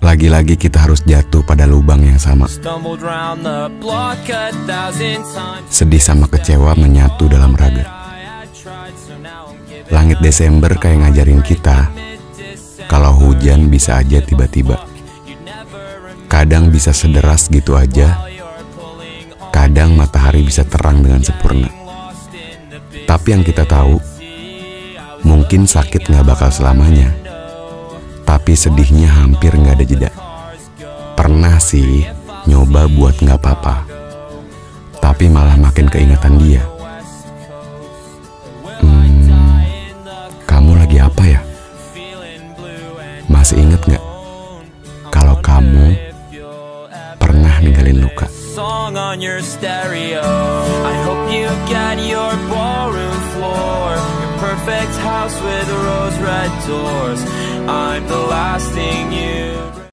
Lagi-lagi kita harus jatuh pada lubang yang sama. Sedih sama kecewa menyatu dalam raga. Langit Desember kayak ngajarin kita kalau hujan bisa aja tiba-tiba. Kadang bisa sederas gitu aja. Kadang matahari bisa terang dengan sempurna. Tapi yang kita tahu, mungkin sakit nggak bakal selamanya. Tapi sedihnya hampir nggak ada jeda. Pernah sih nyoba buat nggak apa-apa. Tapi malah makin keingatan dia. Hmm, kamu lagi apa ya? Masih inget nggak? Kalau kamu pernah ninggalin luka. song on your stereo. I hope you get your ballroom floor, your perfect house with rose red doors. I'm the last thing you.